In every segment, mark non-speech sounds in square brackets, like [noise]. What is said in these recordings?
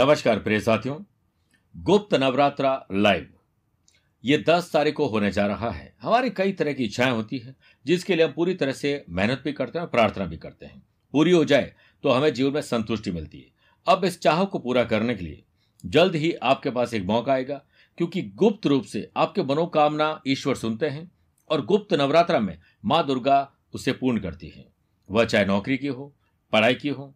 नमस्कार प्रिय साथियों, गुप्त नवरात्रा लाइव ये दस तारीख को होने जा रहा है। हमारी कई तरह की इच्छाएँ होती है, जिसके लिए हम पूरी तरह से मेहनत भी करते हैं प्रार्थना भी करते हैं। पूरी हो जाए तो हमें जीवन में संतुष्टि मिलती है। अब इस चाह को पूरा करने के लिए जल्द ही आपके पास एक मौका आएगा, क्योंकि गुप्त रूप से आपके मनोकामना ईश्वर सुनते हैं और गुप्त नवरात्रा में माँ दुर्गा उसे पूर्ण करती है। वह चाहे नौकरी की हो, पढ़ाई की हो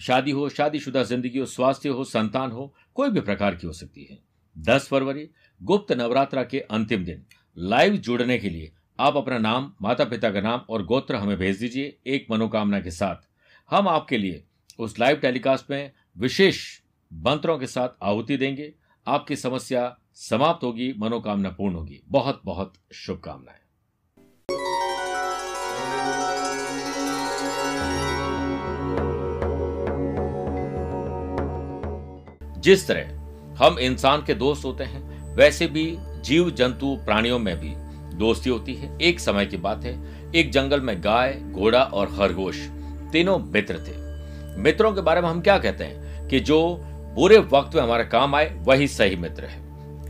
शादी हो, शादीशुदा ज़िंदगी हो, स्वास्थ्य हो, संतान हो, कोई भी प्रकार की हो सकती है। दस फरवरी, गुप्त नवरात्रा के अंतिम दिन। लाइव जुड़ने के लिए आप अपना नाम माता पिता का नाम और गोत्र हमें भेज दीजिए एक मनोकामना के साथ। हम आपके लिए उस लाइव टेलीकास्ट में विशेष मंत्रों के साथ आहुति देंगे। आपकी समस्या समाप्त होगी, मनोकामना पूर्ण होगी। बहुत बहुत शुभकामनाएँ। जिस तरह हम इंसान के दोस्त होते हैं, वैसे भी जीव जंतु प्राणियों में भी दोस्ती होती है। एक समय की बात है, एक जंगल में गाय, घोड़ा और खरगोश तीनों मित्र थे। मित्रों के बारे में हम क्या कहते हैं कि जो बुरे वक्त में हमारे काम आए, वही सही मित्र है।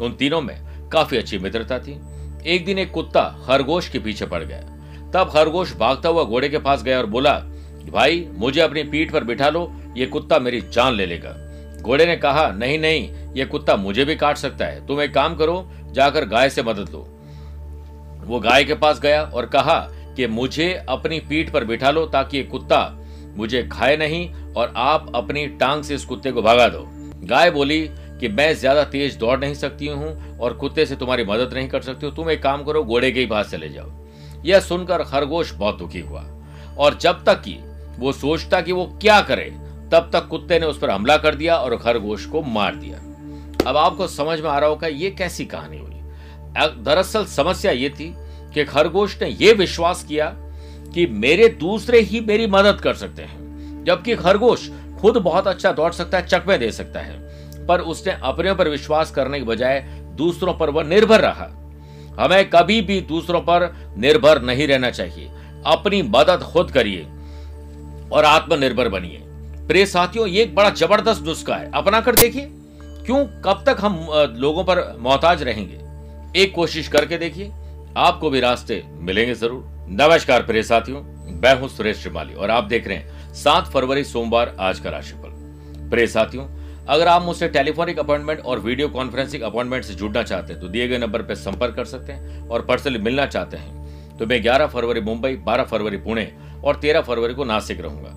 उन तीनों में काफ़ी अच्छी मित्रता थी। एक दिन एक कुत्ता खरगोश के पीछे पड़ गया। तब खरगोश भागता हुआ घोड़े के पास गया और बोला, भाई, मुझे अपनी पीठ पर बिठा लो, ये कुत्ता मेरी जान ले लेगा। घोड़े ने कहा, नहीं नहीं, ये कुत्ता मुझे भी काट सकता है। तुम एक काम करो, जाकर गाय से मदद लो। वो गाय के पास गया और कहा कि, मुझे अपनी पीठ पर बिठा लो ताकि ये कुत्ता मुझे खाए नहीं और आप अपनी टांग से इस कुत्ते को भगा दो। गाय बोली कि, मैं ज़्यादा तेज दौड़ नहीं सकती हूँ और कुत्ते से तुम्हारी मदद नहीं कर सकती हूँ। तुम एक काम करो, घोड़े के ही पास चले जाओ। यह सुनकर खरगोश बहुत दुखी हुआ और जब तक कि वो सोचता कि वो क्या करे तब तक कुत्ते ने उस पर हमला कर दिया और खरगोश को मार दिया। अब आपको समझ में आ रहा होगा ये कैसी कहानी हुई। दरअसल समस्या ये थी कि खरगोश ने यह विश्वास किया कि मेरे दूसरे ही मेरी मदद कर सकते हैं, जबकि खरगोश खुद बहुत अच्छा दौड़ सकता है, चकमे दे सकता है। पर उसने अपने पर विश्वास करने के बजाय दूसरों पर वह निर्भर रहा। हमें कभी भी दूसरों पर निर्भर नहीं रहना चाहिए। अपनी मदद खुद करिए और आत्मनिर्भर बनिए। प्रिय साथियों, ये एक बड़ा ज़बरदस्त नुस्खा है। अपना कर देखिए। क्यों? कब तक हम लोगों पर मोहताज रहेंगे? एक कोशिश करके देखिए। आपको भी रास्ते मिलेंगे ज़रूर। नमस्कार प्रिय साथियों, मैं हूँ सुरेश श्रीमाली और आप देख रहे हैं सात फरवरी सोमवार आज का राशिफल। प्रिय साथियों, अगर आप मुझसे टेलीफोनिक अपॉइंटमेंट और वीडियो कॉन्फ्रेंसिंग अपॉइंटमेंट से जुड़ना चाहते हैं तो दिए गए नंबर पर संपर्क कर सकते हैं और पर्सनली मिलना चाहते हैं। तो मैं 11 फरवरी मुंबई 12 फरवरी पुणे और 13 फरवरी को नासिक रहूँगा।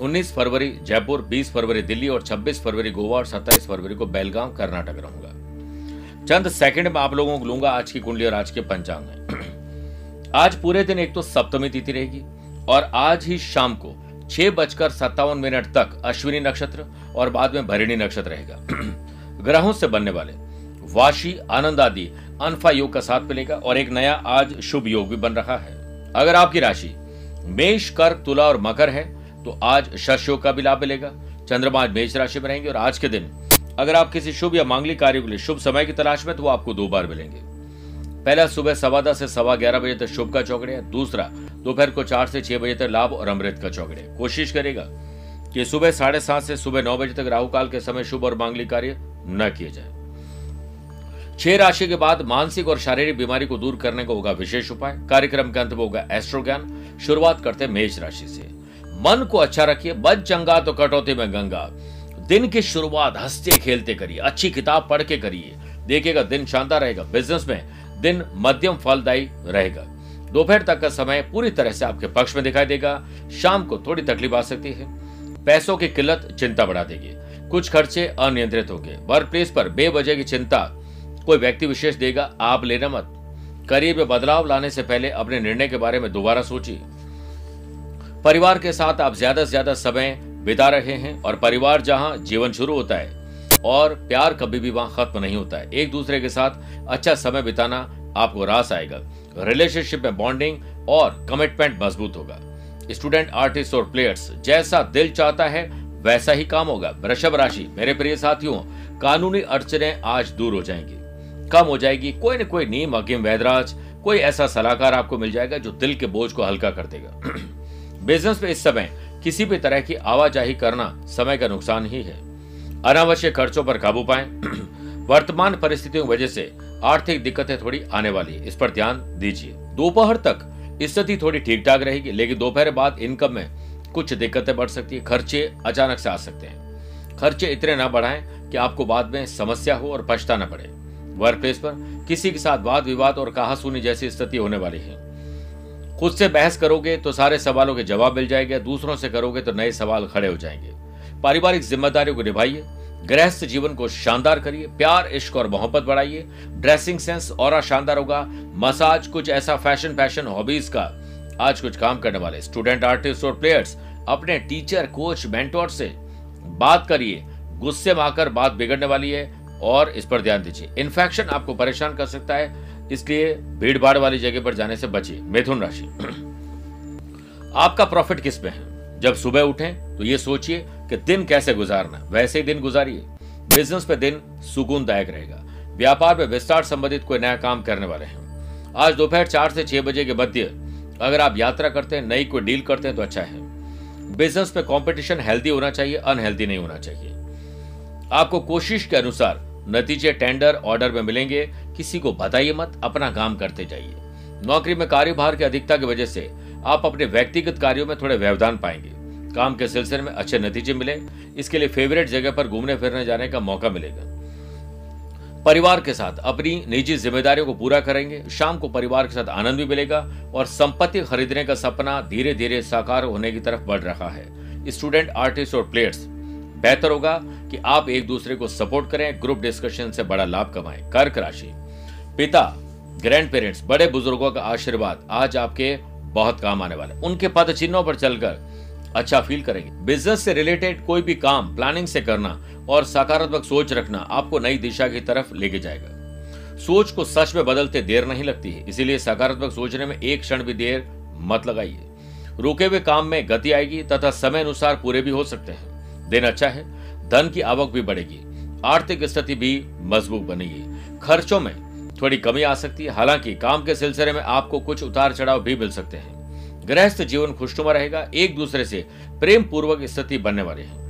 19 फरवरी जयपुर 20 फरवरी दिल्ली और 26 फरवरी गोवा और 27 फरवरी को बेलगांव, कर्नाटक रहूँगा। चंद सेकंड में आप लोगों को लूँगा आज की कुंडली और आज के पंचांग में [clears throat] आज पूरे दिन एक तो सप्तमी तिथि रहेगी और आज ही शाम को छह बजकर सत्तावन मिनट तक अश्विनी नक्षत्र और बाद में भरिणी नक्षत्र रहेगा। [clears throat] ग्रहों से बनने वाले वाशी, आनंद आदि अनफा योग का साथ मिलेगा और एक नया आज शुभ योग भी बन रहा है। अगर आपकी राशि मेष, कर्क, तुला और मकर है तो आज शस्यों का भी लाभ मिलेगा। चंद्रमा आज मेष राशि में रहेंगे और आज के दिन अगर आप किसी शुभ या मांगलिक कार्य के लिए शुभ समय की तलाश में तो आपको दो बार मिलेंगे। पहला सुबह सवा दस से सवा ग्यारह बजे तक शुभ का चौकड़े दूसरा दोपहर को चार से छह बजे तक लाभ और अमृत का चौकड़े कोशिश करेगा कि सुबह साढ़े सात से सुबह नौ बजे तक राहु काल के समय शुभ और मांगलिक कार्य न किए जाए। छह राशि के बाद मानसिक और शारीरिक बीमारी को दूर करने का होगा विशेष उपाय। कार्यक्रम के अंत में होगा एस्ट्रो ज्ञान शुरुआत करते मेष राशि से। मन को अच्छा रखिए, बच चंगा तो कटौती में गंगा। दिन की शुरुआत हँसते खेलते करिए, अच्छी किताब पढ़ के करिए। देखिएगा, दिन शानदार रहेगा बिज़नेस में दिन मध्यम फलदायी रहेगा। दोपहर तक का समय पूरी तरह से आपके पक्ष में दिखाई देगा। शाम को थोड़ी तकलीफ़ आ सकती है। पैसों की किल्लत चिंता बढ़ा देगी। कुछ खर्चे अनियंत्रित होंगे। वर्क प्लेस पर बेवजह की चिंता कोई व्यक्ति विशेष देगा, आप लेना मत। करियर में बदलाव लाने से पहले अपने निर्णय के बारे में दोबारा सोचिए। परिवार के साथ आप ज़्यादा से ज़्यादा समय बिता रहे हैं और परिवार जहाँ जीवन शुरू होता है और प्यार कभी भी वहाँ खत्म नहीं होता है। एक दूसरे के साथ अच्छा समय बिताना आपको रास आएगा। रिलेशनशिप में बॉन्डिंग और कमिटमेंट मज़बूत होगा। स्टूडेंट आर्टिस्ट और प्लेयर्स जैसा दिल चाहता है, वैसा ही काम होगा। वृषभ राशि, मेरे प्रिय साथियों, कानूनी अड़चने आज दूर हो जाएँगी। कम हो जाएगी, कोई न कोई नीम, हकीम, वैदराज, कोई ऐसा सलाहकार आपको मिल जाएगा जो दिल के बोझ को हल्का कर देगा। [clears throat] बिज़नेस में इस समय किसी भी तरह की आवाजाही करना समय का नुकसान ही है। अनावश्यक खर्चों पर काबू पाएँ। [clears throat] वर्तमान परिस्थितियों की वजह से आर्थिक दिक्कतें थोड़ी आने वाली है। इस पर ध्यान दीजिए। दोपहर तक स्थिति थोड़ी ठीक ठाक रहेगी, लेकिन दोपहर बाद इनकम में कुछ दिक्कतें बढ़ सकती है। खर्चे अचानक से आ सकते हैं। खर्चे इतने ना बढ़ाएँ कि आपको बाद में समस्या हो और पछताना पड़े। वर्क प्लेस पर किसी के साथ वाद विवाद और कहा सुनी जैसी स्थिति होने वाली है। खुद से बहस करोगे तो सारे सवालों के जवाब मिल जाएँगे, दूसरों से करोगे तो नए सवाल खड़े हो जाएँगे। पारिवारिक जिम्मेदारियों को निभाइए, गृहस्थ जीवन को शानदार करिए, प्यार, इश्क और मोहब्बत बढ़ाइए। ड्रेसिंग सेंस और शानदार होगा। मसाज, कुछ ऐसा फ़ैशन फ़ैशन हॉबीज का आज कुछ काम करने वाले स्टूडेंट, आर्टिस्ट और प्लेयर्स, अपने टीचर, कोच, मेंटोर से बात करिए। गुस्से में आकर बात बिगड़ने वाली है और इस पर ध्यान दीजिए। इन्फेक्शन आपको परेशान कर सकता है। इसलिए भीड़ भाड़ वाली जगह पर जाने से बचिए, मिथुन राशि। आपका प्रॉफिट किस पे है? जब सुबह उठें तो ये सोचिए कि दिन कैसे गुजारना वैसे ही दिन गुजारिए। बिज़नेस पे दिन सुकूनदायक रहेगा। व्यापार में विस्तार संबंधित कोई नया काम करने वाले हैं। आज दोपहर चार से छह बजे के मध्य अगर आप यात्रा करते हैं, नई कोई डील करते हैं तो अच्छा है। बिज़नेस पे कंपटीशन हेल्दी होना चाहिए, अनहेल्दी नहीं होना चाहिए। आपको कोशिश के अनुसार नतीजे टेंडर ऑर्डर में मिलेंगे। किसी को बताइए मत, अपना काम करते जाइए। नौकरी में कार्यभार की अधिकता की वजह से आप अपने व्यक्तिगत कार्यों में थोड़े व्यवधान पाएँगे। काम के सिलसिले में अच्छे नतीजे मिले, इसके लिए फेवरेट जगह पर घूमने फिरने जाने का मौका मिलेगा। परिवार के साथ अपनी निजी जिम्मेदारियों को पूरा करेंगे, शाम को परिवार के साथ आनंद भी मिलेगा और संपत्ति खरीदने का सपना धीरे धीरे साकार होने की तरफ़ बढ़ रहा है। स्टूडेंट, आर्टिस्ट और प्लेयर्स बेहतर होगा कि आप एक दूसरे को सपोर्ट करें, ग्रुप डिस्कशन से बड़ा लाभ कमाएँ। कर्क राशि। पिता, ग्रैंड पेरेंट्स, बड़े बुज़ुर्गों का आशीर्वाद आज आपके बहुत काम आने वाले उनके पद चिन्हों पर चलकर अच्छा फील करेंगे। बिज़नेस से रिलेटेड कोई भी काम, प्लानिंग से करना और सकारात्मक सोच रखना आपको नई दिशा की तरफ़ लेके जाएगा। सोच को सच में बदलते देर नहीं लगती है, इसीलिए सकारात्मक सोचने में एक क्षण भी देर मत लगाइए। रुके हुए काम में गति आएगी तथा समय अनुसार पूरे भी हो सकते हैं। दिन अच्छा है। धन की आवक भी बढ़ेगी। आर्थिक स्थिति भी मज़बूत बनेगी। खर्चों में थोड़ी कमी आ सकती है। हालाँकि काम के सिलसिले में आपको कुछ उतार चढ़ाव भी मिल सकते हैं। गृहस्थ जीवन खुशनुमा रहेगा। एक दूसरे से प्रेम पूर्वक स्थिति बनने वाली है।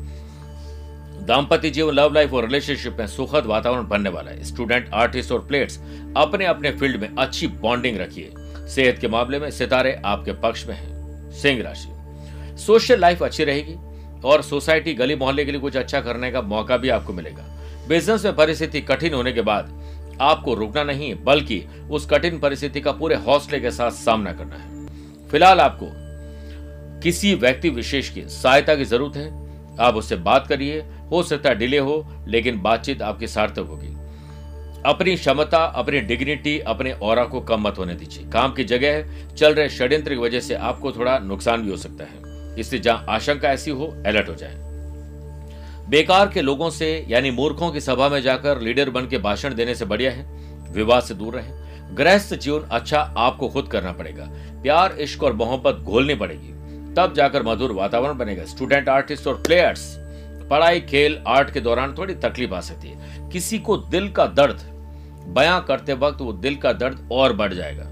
दाम्पत्य जीवन लव लाइफ और रिलेशनशिप में सुखद वातावरण बनने वाला है। स्टूडेंट आर्टिस्ट और प्लेयर्स अपने अपने फ़ील्ड में अच्छी बॉन्डिंग रखिए। सेहत के मामले में सितारे आपके पक्ष में हैं। सिंह राशि। सोशल लाइफ अच्छी रहेगी। और सोसाइटी गली मोहल्ले के लिए कुछ अच्छा करने का मौका भी आपको मिलेगा। बिज़नेस में परिस्थिति कठिन होने के बाद आपको रुकना नहीं, बल्कि उस कठिन परिस्थिति का पूरे हौसले के साथ सामना करना है। फ़िलहाल आपको किसी व्यक्ति विशेष की सहायता की ज़रूरत है। आप उससे बात करिए, हो सकता है डिले हो, लेकिन बातचीत आपकी सार्थक होगी। अपनी क्षमता, अपनी डिग्निटी अपने और को कम मत होने दीजिए। काम की जगह चल रहे षड्यंत्र की वजह से आपको थोड़ा नुकसान भी हो सकता है। इसलिए जहाँ आशंका ऐसी हो अलर्ट हो जाए। बेकार के लोगों से, यानी मूर्खों की सभा में जाकर लीडर बन के भाषण देने से बढ़िया है। विवाद से दूर रहे। गृहस्थ जीवन अच्छा आपको खुद करना पड़ेगा। प्यार, इश्क और मोहब्बत घोलनी पड़ेगी। तब जाकर मधुर वातावरण बनेगा। स्टूडेंट आर्टिस्ट और प्लेयर्स पढ़ाई, खेल आर्ट के दौरान थोड़ी तकलीफ़ आ सकती है। किसी को दिल का दर्द, बयां करते वक्त वो दिल का दर्द और बढ़ जाएगा।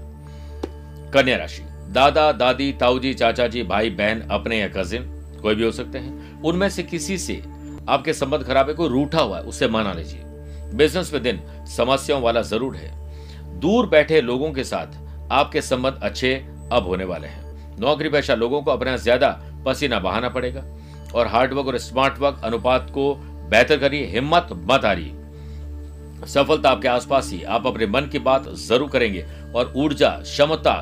कन्या राशि। दादा, दादी, ताऊजी चाचा जी भाई, बहन, अपने या कजिन कोई भी हो सकते हैं, उनमें से किसी से आपके संबंध खराब है, कोई रूठा हुआ है उससे माना लीजिए। बिज़नेस में दिन समस्याओं वाला ज़रूर है। दूर बैठे लोगों के साथ आपके संबंध अच्छे अब होने वाले हैं। नौकरी पेशा लोगों को अपना ज़्यादा पसीना बहाना पड़ेगा और हार्डवर्क और स्मार्ट वर्क अनुपात को बेहतर करिए, हिम्मत मत हारिए। सफलता आपके आसपास ही, आप अपने मन की बात ज़रूर करेंगे और ऊर्जा, क्षमता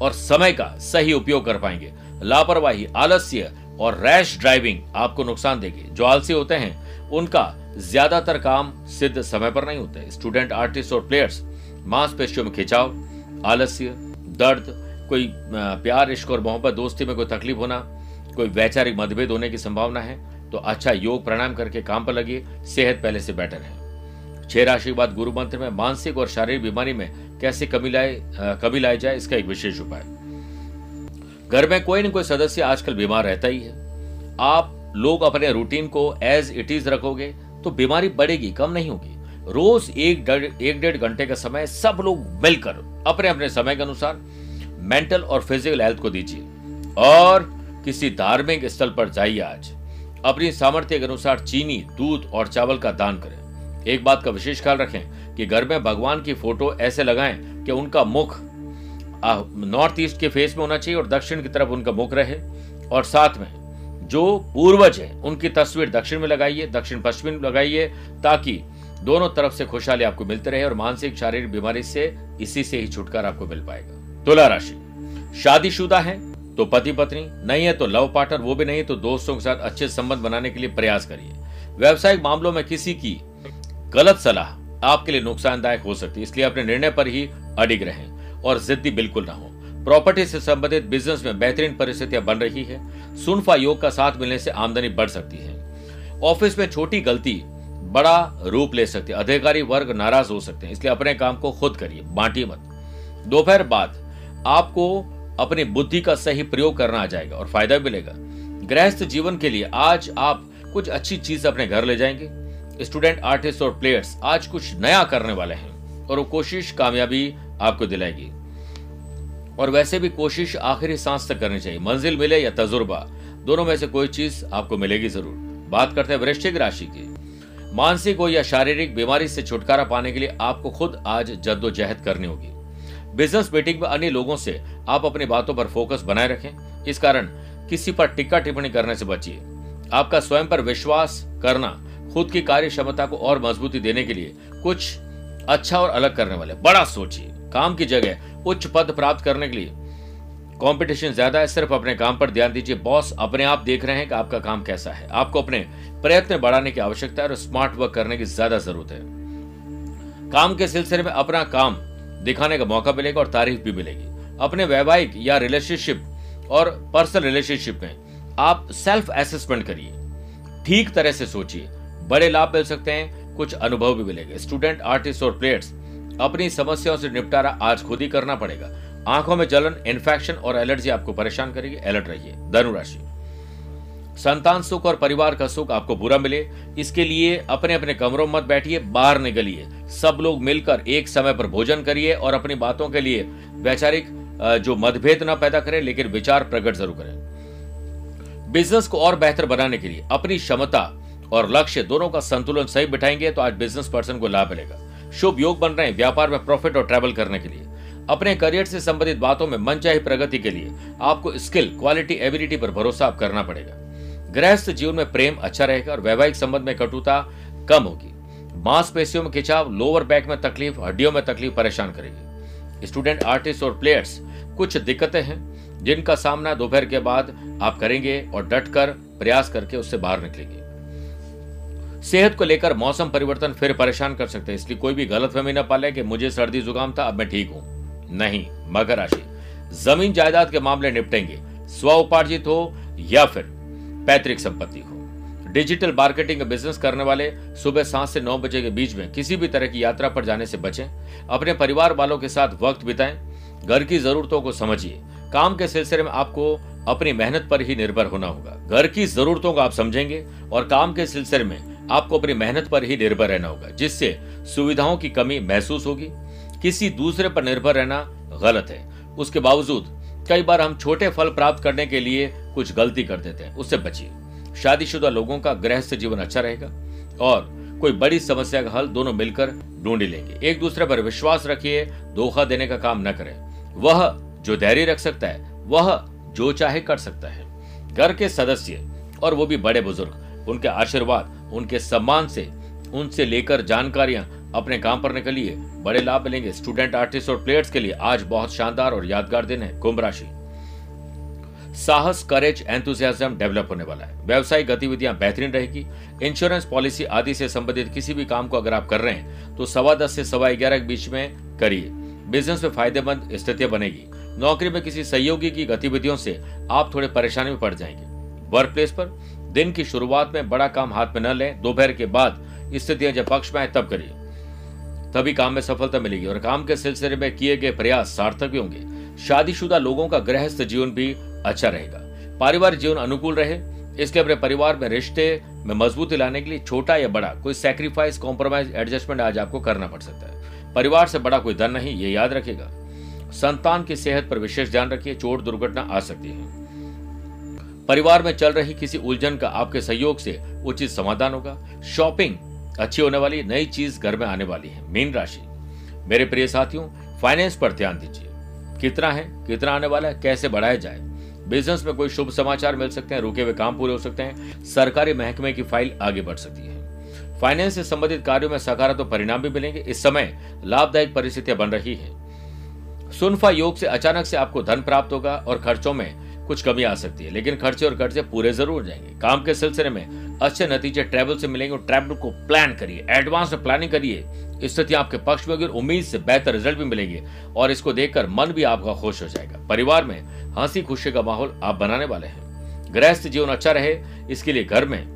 और समय का सही उपयोग कर पाएँगे। लापरवाही, आलस्य और रैश ड्राइविंग आपको नुकसान देगी। जो आलसी होते हैं, उनका ज़्यादातर काम सिद्ध समय पर नहीं होते। स्टूडेंट, आर्टिस्ट और प्लेयर्स, मांसपेशियों में खिंचाव, आलस्य, दर्द, कोई प्यार, इश्क और मोहब्बत, दोस्ती में कोई तकलीफ़ होना, कोई वैचारिक मतभेद होने की संभावना है तो अच्छा योग प्राणायाम करके काम पर लगिए। सेहत पहले से बेटर है। छह राशि के बाद गुरु मंत्र में मानसिक और शारीरिक बीमारी में कैसे कमी लाए कमी लाई जाए, इसका एक विशेष उपाय। घर में कोई न कोई सदस्य आजकल बीमार रहता ही है। आप लोग अपने रूटीन को एज इट इज़ रखोगे तो बीमारी बढ़ेगी, कम नहीं होगी। रोज एक डेढ़ एक डेढ़ घंटे का समय सब लोग मिलकर अपने अपने समय के अनुसार मेंटल और फ़िज़िकल हेल्थ को दीजिए। और किसी धार्मिक स्थल पर जाइए आज। अपनी सामर्थ्य के अनुसार चीनी, दूध और चावल का दान करें। एक बात का विशेष ख्याल रखें कि घर में भगवान की फ़ोटो ऐसे लगाएँ कि उनका मुख नॉर्थ ईस्ट के फेस में होना चाहिए और दक्षिण की तरफ़ उनका मुख रहे। और साथ में जो पूर्वज है, उनकी तस्वीर दक्षिण में लगाइए, दक्षिण पश्चिम में लगाइए, ताकि दोनों तरफ़ से खुशहाली आपको मिलते रहे और मानसिक, शारीरिक बीमारी से इसी से ही छुटकारा आपको मिल पाएगा। तुला राशि। शादीशुदा है तो पति पत्नी नहीं है तो लव पार्टनर वो भी नहीं तो दोस्तों के साथ अच्छे संबंध बनाने के लिए प्रयास करिए। व्यवसायिक मामलों में किसी की गलत सलाह आपके लिए नुकसानदायक हो सकती है, इसलिए अपने निर्णय पर ही अडिग रहें और जिद्दी बिल्कुल ना हो। प्रॉपर्टी से संबंधित बिज़नेस में बेहतरीन परिस्थितियाँ बन रही है। सुनफा योग का साथ मिलने से आमदनी बढ़ सकती है। ऑफ़िस में छोटी गलती बड़ा रूप ले सकती है। अधिकारी वर्ग नाराज़ हो सकते हैं, इसलिए अपने काम को खुद करिए, बांटिए मत। दोपहर बाद आपको अपनी बुद्धि का सही प्रयोग करना आ जाएगा और फ़ायदा मिलेगा। गृहस्थ जीवन के लिए आज आप कुछ अच्छी चीज़ अपने घर ले जाएँगे। स्टूडेंट, आर्टिस्ट और प्लेयर्स आज कुछ नया करने वाले हैं और वो कोशिश कामयाबी आपको दिलाएगी। और वैसे भी कोशिश आखिरी सांस तक करनी चाहिए। मंजिल मिले या तजुर्बा, दोनों में से कोई चीज़ आपको मिलेगी ज़रूर। बात करते हैं वृश्चिक राशि की। मानसिक हो या शारीरिक बीमारी से छुटकारा पाने के लिए आपको खुद आज जद्दोजहद करनी होगी। बिज़नेस मीटिंग में अन्य लोगों से आप अपनी बातों पर फोकस बनाए रखें। इस कारण किसी पर टिक्का टिप्पणी करने से बचिए। आपका स्वयं पर विश्वास करना खुद की कार्य क्षमता को और मजबूती देने के लिए कुछ अच्छा और अलग करने वाले। बड़ा सोचिए, काम की जगह उच्च पद प्राप्त करने के लिए कंपटीशन ज़्यादा है, सिर्फ़ अपने काम पर ध्यान दीजिए। बॉस अपने आप देख रहे हैं कि आपका काम कैसा है। आपको अपने प्रयत्न बढ़ाने की आवश्यकता है और स्मार्ट वर्क करने की ज़्यादा ज़रूरत है। काम के सिलसिले में अपना काम दिखाने का मौका मिलेगा और तारीफ़ भी मिलेगी। अपने वैवाहिक या रिलेशनशिप और पर्सनल रिलेशनशिप में आप सेल्फ असेसमेंट करिए। ठीक तरह से सोचिए। बड़े लाभ मिल सकते हैं, कुछ अनुभव भी मिलेंगे। स्टूडेंट आर्टिस्ट और प्लेयर्स अपनी समस्याओं से निपटारा आज खुद ही करना पड़ेगा। आँखों में जलन इन्फेक्शन और एलर्जी आपको परेशान करेगी। अलर्ट रहिए। धनुराशि संतान सुख और परिवार का सुख आपको बुरा मिले। इसके लिए अपने अपने कमरों मत बैठिए, बाहर निकलिए। सब लोग मिलकर एक समय पर भोजन करिए और अपनी बातों के लिए वैचारिक जो मतभेद ना पैदा करें, लेकिन विचार प्रकट ज़रूर करें। बिज़नेस को और बेहतर बनाने के लिए अपनी क्षमता और लक्ष्य दोनों का संतुलन सही बिठाएँगे तो आज बिज़नेस पर्सन को लाभ मिलेगा। शुभ योग बन रहे हैं व्यापार में प्रॉफिट और ट्रैवल करने के लिए। अपने करियर से संबंधित बातों में मनचाही प्रगति के लिए आपको स्किल क्वालिटी एबिलिटी पर भरोसा आप करना पड़ेगा। गृहस्थ जीवन में प्रेम अच्छा रहेगा और वैवाहिक संबंध में कटुता कम होगी। मांसपेशियों में खिंचाव लोअर बैक में तकलीफ़, हड्डियों में तकलीफ़ परेशान करेगी। स्टूडेंट आर्टिस्ट और प्लेयर्स कुछ दिक्कतें हैं जिनका सामना दोपहर के बाद आप करेंगे और डट कर प्रयास करके उससे बाहर निकलेंगे। सेहत को लेकर मौसम परिवर्तन फिर परेशान कर सकते हैं, इसलिए कोई भी गलत फहमी न पाले कि मुझे सर्दी जुकाम था, अब मैं ठीक हूँ। नहीं, मकर राशि। ज़मीन जायदाद के मामले निपटेंगे। स्व उपार्जित हो या फिर पैतृक संपत्ति हो। डिजिटल मार्केटिंग का बिज़नेस करने वाले सुबह सात से नौ बजे के बीच में किसी भी तरह की यात्रा पर जाने से बचें। अपने परिवार वालों के साथ वक्त बिताएँ। घर की जरूरतों को समझिए। काम के सिलसिले में आपको अपनी मेहनत पर ही निर्भर होना होगा। घर की जरूरतों को आप समझेंगे और काम के सिलसिले में आपको अपनी मेहनत पर ही निर्भर रहना होगा, जिससे सुविधाओं की कमी महसूस होगी। किसी दूसरे पर निर्भर रहना गलत है। उसके बावजूद, कई बार हम छोटे फल प्राप्त करने के लिए कुछ गलती कर देते हैं। उससे बचिए। शादीशुदा लोगों का गृहस्थ जीवन अच्छा रहेगा और कोई बड़ी समस्या का हल दोनों मिलकर ढूंढ लेंगे। एक दूसरे पर विश्वास रखिए, धोखा देने का काम न करें। वह जो धैर्य रख सकता है, वह जो चाहे कर सकता है। घर के सदस्य, और वो भी बड़े बुज़ुर्ग उनके आशीर्वाद, उनके सम्मान से, उनसे लेकर जानकारियाँ अपने काम पर निकलिए बड़े लाभ मिलेंगे। स्टूडेंट, आर्टिस्ट और प्लेयर्स के लिए आज बहुत शानदार और यादगार दिन है। कुंभ राशि। साहस करेज एंथुजियाज्म डेवलप होने वाला है। व्यवसायिक गतिविधियाँ बेहतरीन रहेगी। इंश्योरेंस पॉलिसी आदि से संबंधित किसी भी काम को अगर आप कर रहे हैं तो सवा दस से सवा ग्यारह के बीच में करिए। बिज़नेस में फ़ायदेमंद स्थितियाँ बनेगी। नौकरी में किसी सहयोगी की गतिविधियों से आप थोड़े परेशानी में पड़ जाएँगे। वर्क प्लेस पर दिन की शुरुआत में बड़ा काम हाथ में न लें, दोपहर के बाद स्थितियाँ जब पक्ष में आए, तब करिए। तभी काम में सफलता मिलेगी और काम के सिलसिले में किए गए प्रयास सार्थक भी होंगे। शादीशुदा लोगों का गृहस्थ जीवन भी अच्छा रहेगा। पारिवारिक जीवन अनुकूल रहे इसलिए अपने परिवार में रिश्ते में मजबूती लाने के लिए छोटा या बड़ा कोई सेक्रीफाइस कॉम्प्रोमाइज एडजस्टमेंट आज आपको करना पड़ सकता है। परिवार से बड़ा कोई धन नहीं, ये याद रखेगा संतान की सेहत पर विशेष ध्यान रखिए, चोट, दुर्घटना आ सकती है। परिवार में चल रही किसी उलझन का आपके सहयोग से उचित समाधान होगा। शॉपिंग अच्छी होने वाली नई चीज़ घर में आने वाली है, मीन राशि। मेरे प्रिय साथियों, फाइनेंस पर ध्यान दीजिए। कितना है, कितना आने वाला है, कैसे बढ़ाया जाए। बिज़नेस में कोई शुभ समाचार मिल सकते हैं, रुके हुए काम पूरे हो सकते हैं, सरकारी महकमे की फ़ाइल आगे बढ़ सकती है। फाइनेंस से संबंधित कार्यों में सकारात्मक परिणाम भी मिलेंगे। इस समय लाभदायक परिस्थितियाँ बन रही है। सुनफा योग से अचानक से आपको धन प्राप्त होगा और खर्चों में कुछ कमी आ सकती है, लेकिन खर्चे और कर्जे पूरे ज़रूर जाएँगे। काम के सिलसिले में अच्छे नतीजे ट्रैवल से मिलेंगे और ट्रैवल को प्लान करिए एडवांस में प्लानिंग करिए। स्थिति आपके पक्ष में होगी उम्मीद से बेहतर रिज़ल्ट भी मिलेंगे और इसको देखकर मन भी आपका खुश हो जाएगा। परिवार में हँसी खुशी का माहौल आप बनाने वाले हैं। गृहस्थ जीवन अच्छा रहे, इसके लिए घर में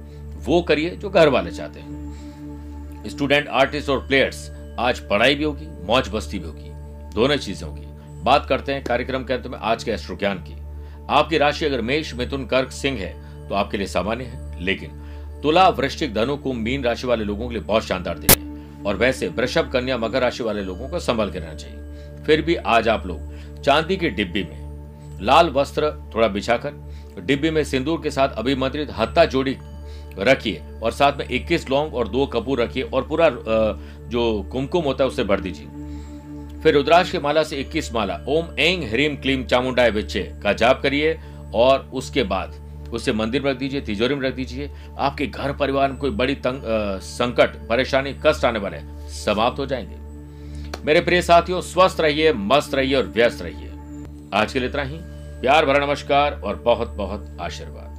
वो करिए जो घर वाले चाहते हैं। स्टूडेंट आर्टिस्ट और प्लेयर्स आज पढ़ाई भी होगी, मौज बस्ती भी होगी, दोनों चीज़ें होगी। बात करते हैं कार्यक्रम के अंत में आज के एस्ट्रो ज्ञान की। आपकी राशि अगर मेष, मिथुन, कर्क, सिंह है तो आपके लिए सामान्य है। लेकिन तुला, वृश्चिक, धनु, कुंभ, मीन राशि वाले लोगों के लिए बहुत शानदार दिन है। और वैसे वृषभ, कन्या, मकर राशि वाले लोगों को संभल के रहना चाहिए। फिर भी आज आप लोग चांदी की डिब्बी में लाल वस्त्र थोड़ा बिछाकर, डिब्बी में सिंदूर के साथ अभिमंत्रित हत्ता जोड़ी रखिए और साथ में 21 लौंग और दो कपूर रखिए और पूरा जो कुमकुम होता है उसे भर दीजिए। फिर रुद्राक्ष की माला से 21 माला ओम एंग ह्रीम क्लीम चामुंडाय विच्चे का जाप करिए और उसके बाद उसे मंदिर में रख दीजिए तिजोरी में रख दीजिए। आपके घर परिवार में कोई बड़ी तंग आ, संकट परेशानी कष्ट आने वाले समाप्त हो जाएँगे। मेरे प्रिय साथियों स्वस्थ रहिए मस्त रहिए और व्यस्त रहिए। आज के लिए इतना ही। प्यार भरा नमस्कार और बहुत बहुत आशीर्वाद।